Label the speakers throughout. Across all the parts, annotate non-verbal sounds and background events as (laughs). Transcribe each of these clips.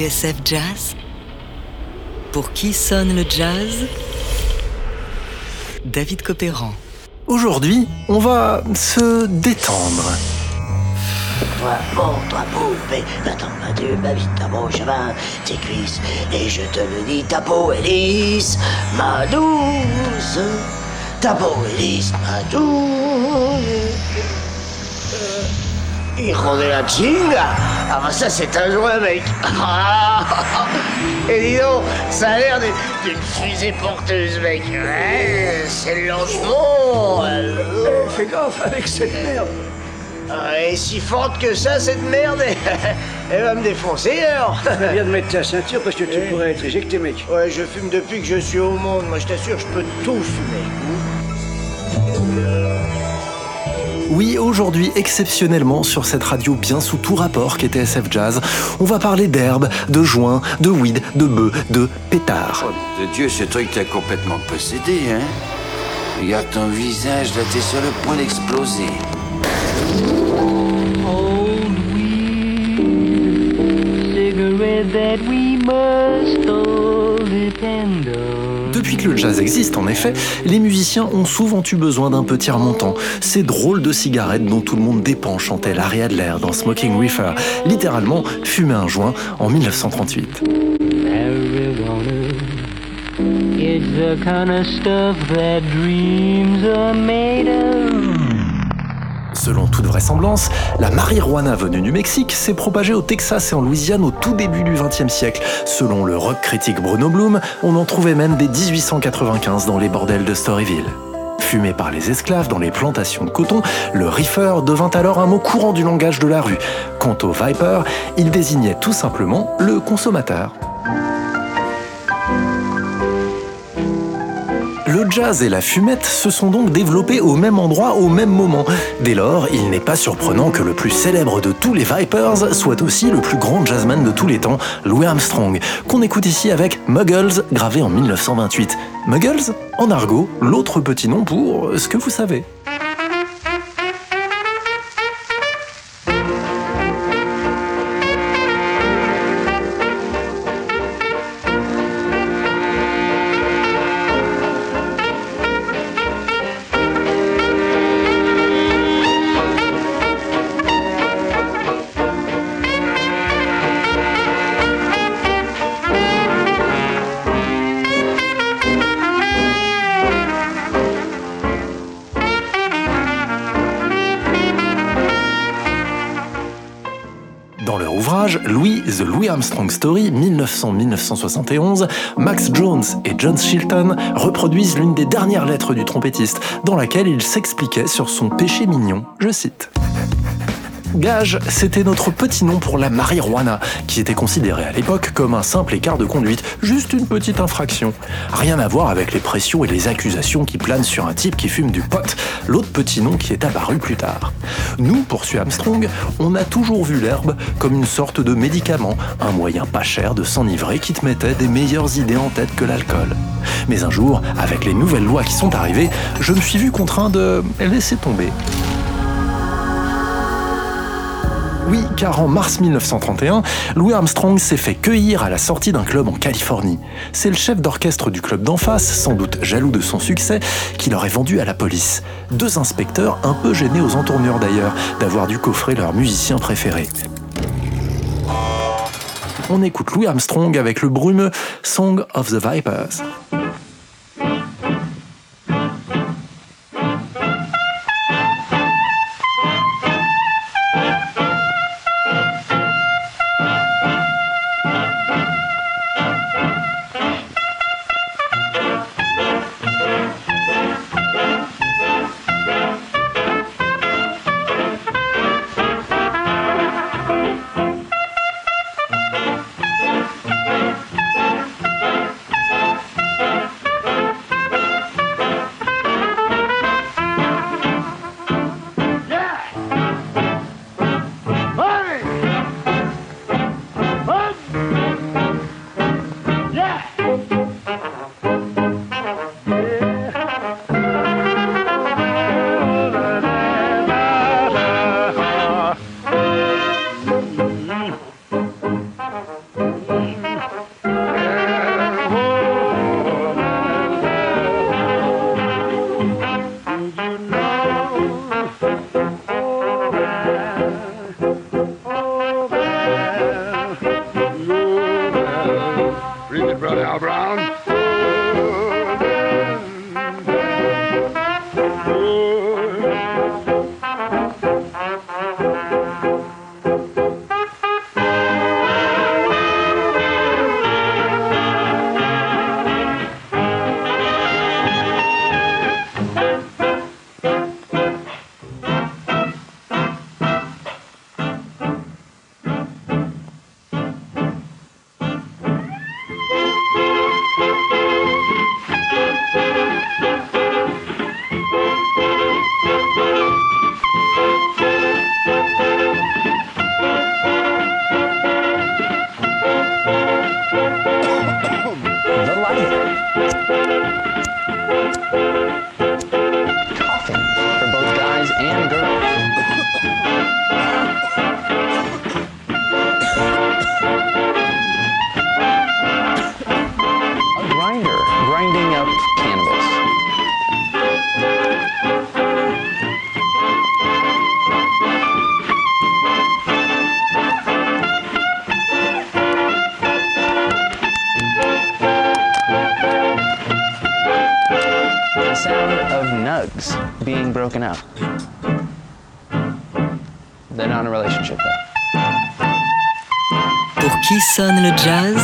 Speaker 1: TSF Jazz Pour qui sonne le jazz? David Copéran.
Speaker 2: Aujourd'hui, on va se détendre.
Speaker 3: Toi, bon, toi, poupée, attends, ma Dieu, ma vie, ta beau cheval, tes cuisses, et je te le dis, ta peau est lisse, ma douce, ta peau est lisse, ma douce. Hijo de la chinga Ah bah ça c'est un joint mec Ah Et dis donc, ça a l'air d'une fusée porteuse mec Ouais, c'est le lancement
Speaker 4: Fais gaffe avec cette merde.
Speaker 3: Est si forte que ça cette merde (laughs) Elle va me défoncer alors
Speaker 4: Viens de mettre ta ceinture parce que tu
Speaker 3: Eh.
Speaker 4: pourrais être éjecté, mec.
Speaker 3: Ouais, je fume depuis que je suis au monde. Moi, je t'assure, je peux tout fumer.
Speaker 2: Oui, aujourd'hui, exceptionnellement, sur cette radio bien sous tout rapport qu'est TSF Jazz, on va parler d'herbe, de joint, de weed, de bœuf, de pétard.
Speaker 5: De Dieu, ce truc t'a complètement possédé, hein Regarde ton visage, là, t'es sur le point d'exploser.
Speaker 6: that we must all depend on.
Speaker 2: Le jazz existe, en effet, les musiciens ont souvent eu besoin d'un petit remontant. Ces drôles de cigarettes dont tout le monde dépend, chantait Larry Adler dans Smoking Reefer, littéralement fumer un joint en 1938.
Speaker 6: Marijuana, it's the kind of stuff that dreams are made of.
Speaker 2: Selon toute vraisemblance, la marijuana venue du Mexique s'est propagée au Texas et en Louisiane au tout début du XXe siècle. Selon le rock critique Bruno Bloom, on en trouvait même dès 1895 dans les bordels de Storyville. Fumé par les esclaves dans les plantations de coton, le reefer devint alors un mot courant du langage de la rue. Quant au viper, il désignait tout simplement le consommateur. Jazz et la fumette se sont donc développés au même endroit au même moment. Dès lors, il n'est pas surprenant que le plus célèbre de tous les Vipers soit aussi le plus grand jazzman de tous les temps, Louis Armstrong, qu'on écoute ici avec Muggles, gravé en 1928. Muggles, en argot, l'autre petit nom pour ce que vous savez. Louis The Louis Armstrong Story 1900-1971, Max Jones et John Chilton reproduisent l'une des dernières lettres du trompettiste, dans laquelle il s'expliquait sur son péché mignon. Je cite. Gage, c'était notre petit nom pour la marijuana, qui était considérée à l'époque comme un simple écart de conduite, juste une petite infraction. Rien à voir avec les pressions et les accusations qui planent sur un type qui fume du pot, l'autre petit nom qui est apparu plus tard. Nous, poursuit Armstrong, on a toujours vu l'herbe comme une sorte de médicament, un moyen pas cher de s'enivrer qui te mettait des meilleures idées en tête que l'alcool. Mais un jour, avec les nouvelles lois qui sont arrivées, je me suis vu contraint de laisser tomber. Oui, car en mars 1931, Louis Armstrong s'est fait cueillir à la sortie d'un club en Californie. C'est le chef d'orchestre du club d'en face, sans doute jaloux de son succès, qui l'aurait vendu à la police. Deux inspecteurs un peu gênés aux entournures d'ailleurs, d'avoir dû coffrer leur musicien préféré. On écoute Louis Armstrong avec le brumeux Song of the Vipers.
Speaker 1: Qui sonne le jazz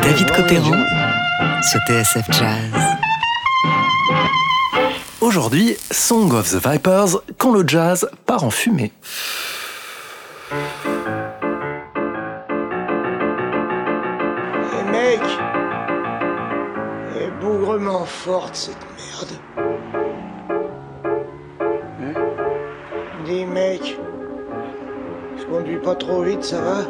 Speaker 1: David Copéran. sur TSF Jazz.
Speaker 2: Aujourd'hui, Song of the Vipers, quand le jazz part en fumée.
Speaker 3: Eh mec Elle est bougrement forte cette merde. Hein? Dis mec, je conduis pas trop vite, ça va?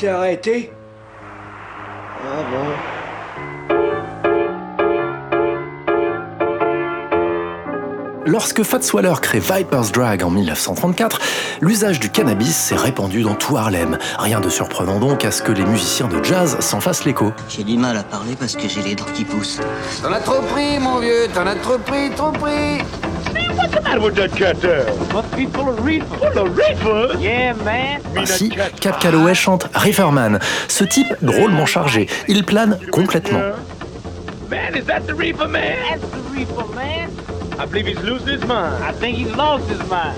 Speaker 4: T'es arrêté?
Speaker 3: Ah bon?
Speaker 2: Lorsque Fats Waller crée Viper's Drag en 1934, l'usage du cannabis s'est répandu dans tout Harlem. Rien de surprenant donc à ce que les musiciens de jazz s'en fassent l'écho.
Speaker 7: J'ai du mal à parler parce que j'ai les dents qui poussent.
Speaker 5: T'en as trop pris, mon vieux, t'en as trop pris, trop pris.
Speaker 6: Yeah, man.
Speaker 2: Ainsi, Cap Calloway chante Reeferman. Ce type, drôlement chargé, il plane complètement.
Speaker 6: Man, is that the reefer man? That's the reefer man. I believe he's losing his mind. I think he's lost his mind.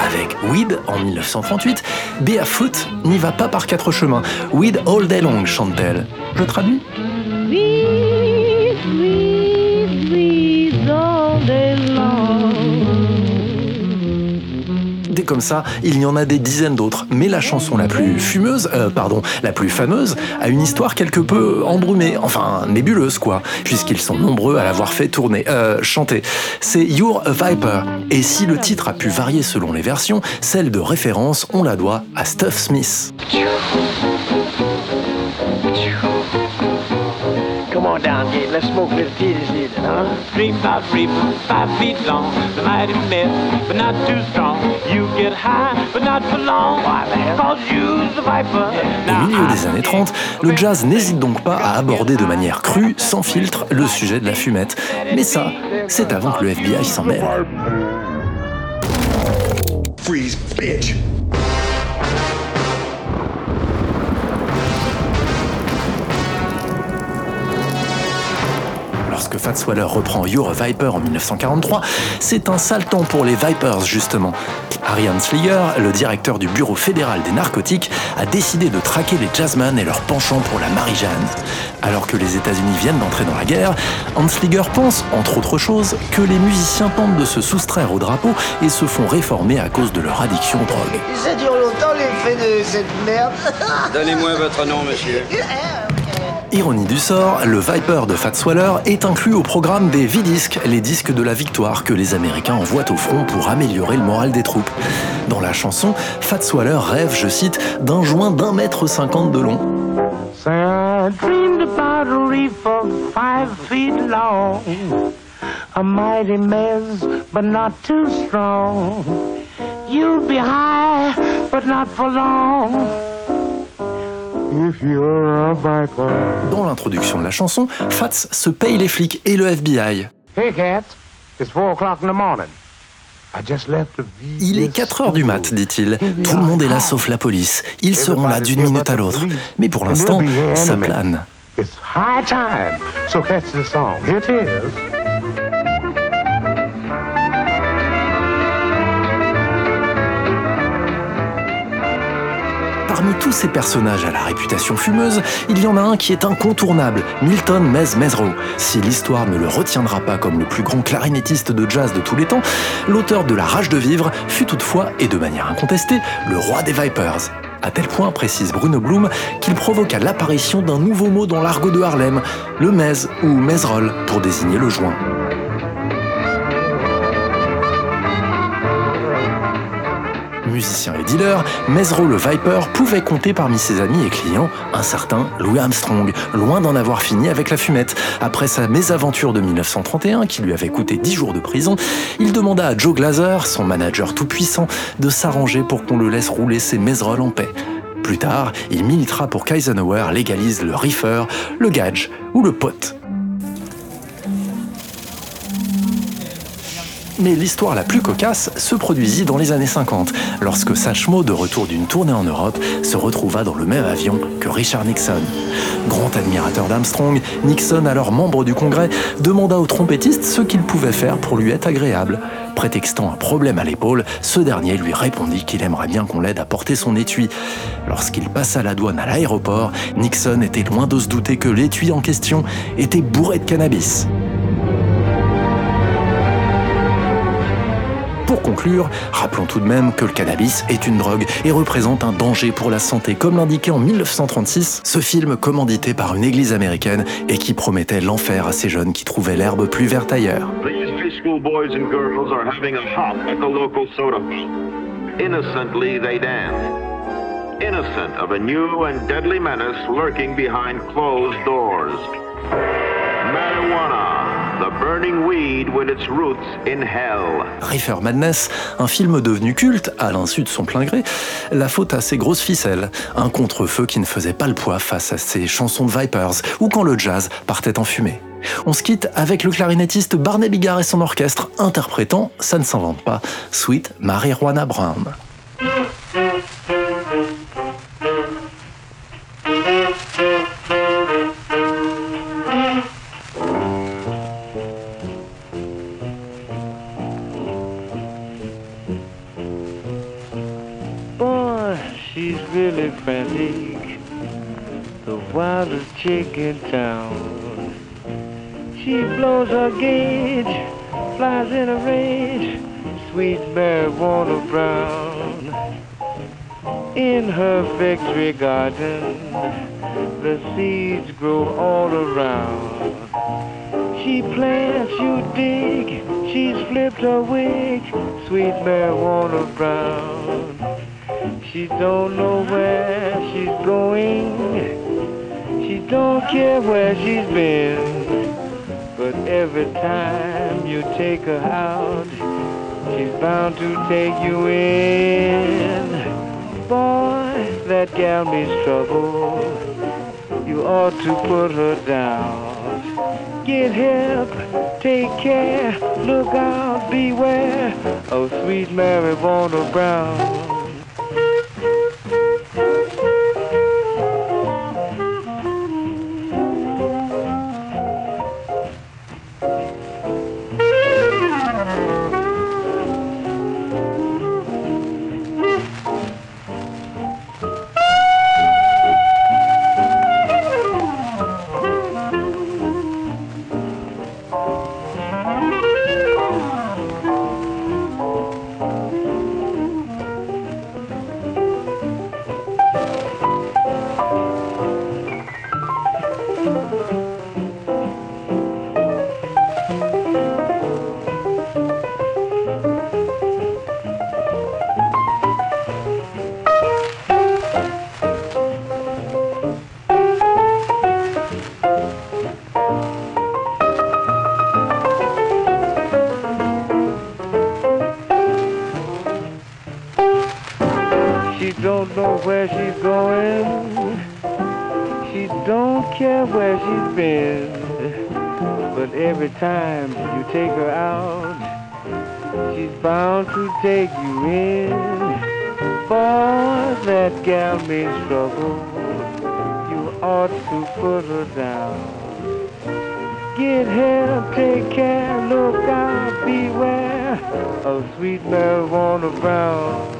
Speaker 2: Avec Weed en 1938, Barefoot n'y va pas par quatre chemins. Weed all day long, chante-t-elle. Je traduis Des comme ça, il y en a des dizaines d'autres, mais la chanson la plus fumeuse, euh, pardon, la plus fameuse, a une histoire quelque peu embrumée, enfin nébuleuse quoi, puisqu'ils sont nombreux à l'avoir fait tourner, euh, chanter. C'est You're a Viper, et si le titre a pu varier selon les versions, celle de référence, on la doit à Stuff Smith.
Speaker 6: Come on down, kid. Let's smoke this titty shit, huh? Three, five reaper, five feet long. The mighty myth, but not too strong. You get high, but not for long. Why, man? Cause you's the viper.
Speaker 2: Au milieu des années 30, le jazz n'hésite donc pas à aborder de manière crue, sans filtre, le sujet de la fumette. Mais ça, c'est avant que le FBI s'en mêle.
Speaker 4: Freeze, bitch.
Speaker 2: Lorsque Fats Waller reprend You're a Viper en 1943, c'est un sale temps pour les Vipers justement. Ariane Sliger, le directeur du Bureau fédéral des narcotiques, a décidé de traquer les jazzmen et leur penchant pour la Marie-Jeanne. Alors que les États-Unis viennent d'entrer dans la guerre, Hansliger pense, entre autres choses, que les musiciens tentent de se soustraire au drapeau et se font réformer à cause de leur addiction aux drogues.
Speaker 3: Ça dure longtemps l'effet de cette merde
Speaker 4: Donnez-moi votre nom, monsieur. (laughs)
Speaker 2: Ironie du sort, le Viper de Fats Waller est inclus au programme des V-Discs, les disques de la victoire que les Américains envoient au front pour améliorer le moral des troupes. Dans la chanson, Fats Waller rêve, je cite, d'un joint d'un mètre cinquante de long.
Speaker 6: A mighty mess, but not too strong. You'll be high, but not for long.
Speaker 2: Dans l'introduction de la chanson, Fats se paye les flics et le FBI.
Speaker 6: Hey, Cat. It's four o'clock in the morning. I just left the
Speaker 2: Il est 4 heures du mat, dit-il. Tout le monde est là sauf la police. Ils seront là d'une minute à l'autre. Mais pour l'instant, ça plane. Parmi tous ces personnages à la réputation fumeuse, il y en a un qui est incontournable, Milton Mez Mesro. Si l'histoire ne le retiendra pas comme le plus grand clarinettiste de jazz de tous les temps, l'auteur de La Rage de Vivre fut toutefois, et de manière incontestée, le roi des Vipers. À tel point, précise Bruno Blum, qu'il provoqua l'apparition d'un nouveau mot dans l'argot de Harlem, le mez ou mezrol, pour désigner le joint. Musicien et dealer, Mesro le Viper pouvait compter parmi ses amis et clients un certain Louis Armstrong, loin d'en avoir fini avec la fumette. Après sa mésaventure de 1931, qui lui avait coûté 10 jours de prison, il demanda à Joe Glazer, son manager tout-puissant, de s'arranger pour qu'on le laisse rouler ses Mesrolls en paix. Plus tard, il militera pour qu'Eisenhower légalise le reefer, le gage ou le pot. Mais l'histoire la plus cocasse se produisit dans les années 50, lorsque Satchmo, de retour d'une tournée en Europe, se retrouva dans le même avion que Richard Nixon. Grand admirateur d'Armstrong, Nixon, alors membre du Congrès, demanda au trompettiste ce qu'il pouvait faire pour lui être agréable. Prétextant un problème à l'épaule, ce dernier lui répondit qu'il aimerait bien qu'on l'aide à porter son étui. Lorsqu'il passa la douane à l'aéroport, Nixon était loin de se douter que l'étui en question était bourré de cannabis. Pour conclure, rappelons tout de même que le cannabis est une drogue et représente un danger pour la santé, comme l'indiquait en 1936 ce film commandité par une église américaine et qui promettait l'enfer à ces jeunes qui trouvaient l'herbe plus verte ailleurs.
Speaker 8: Innocently they dance. Innocent of a new and deadly menace lurking behind closed doors. Marijuana, the burning weed with its roots in hell.
Speaker 2: Reefer Madness, un film devenu culte, à l'insu de son plein gré, la faute à ses grosses ficelles, un contre-feu qui ne faisait pas le poids face à ses chansons de Vipers, ou quand le jazz partait en fumée. On se quitte avec le clarinettiste Barney Bigard et son orchestre interprétant, ça ne s'invente pas, Sweet Marijuana Brown.
Speaker 6: Wildest chick in town. She blows her gauge, flies in a rage, sweet Mary marijuana brown. In her victory garden, the seeds grow all around. She plants, you dig, she's flipped her wig, sweet Mary marijuana brown. She don't know where she's going, don't care where she's been. But every time you take her out, she's bound to take you in. Boy, that gal trouble. You ought to put her down. Get help, take care, look out, beware of sweet marijuana brown. Time you take her out, she's bound to take you in. Boy, that gal means trouble, You ought to put her down. Get help, take care, look out, beware of sweet marijuana brown.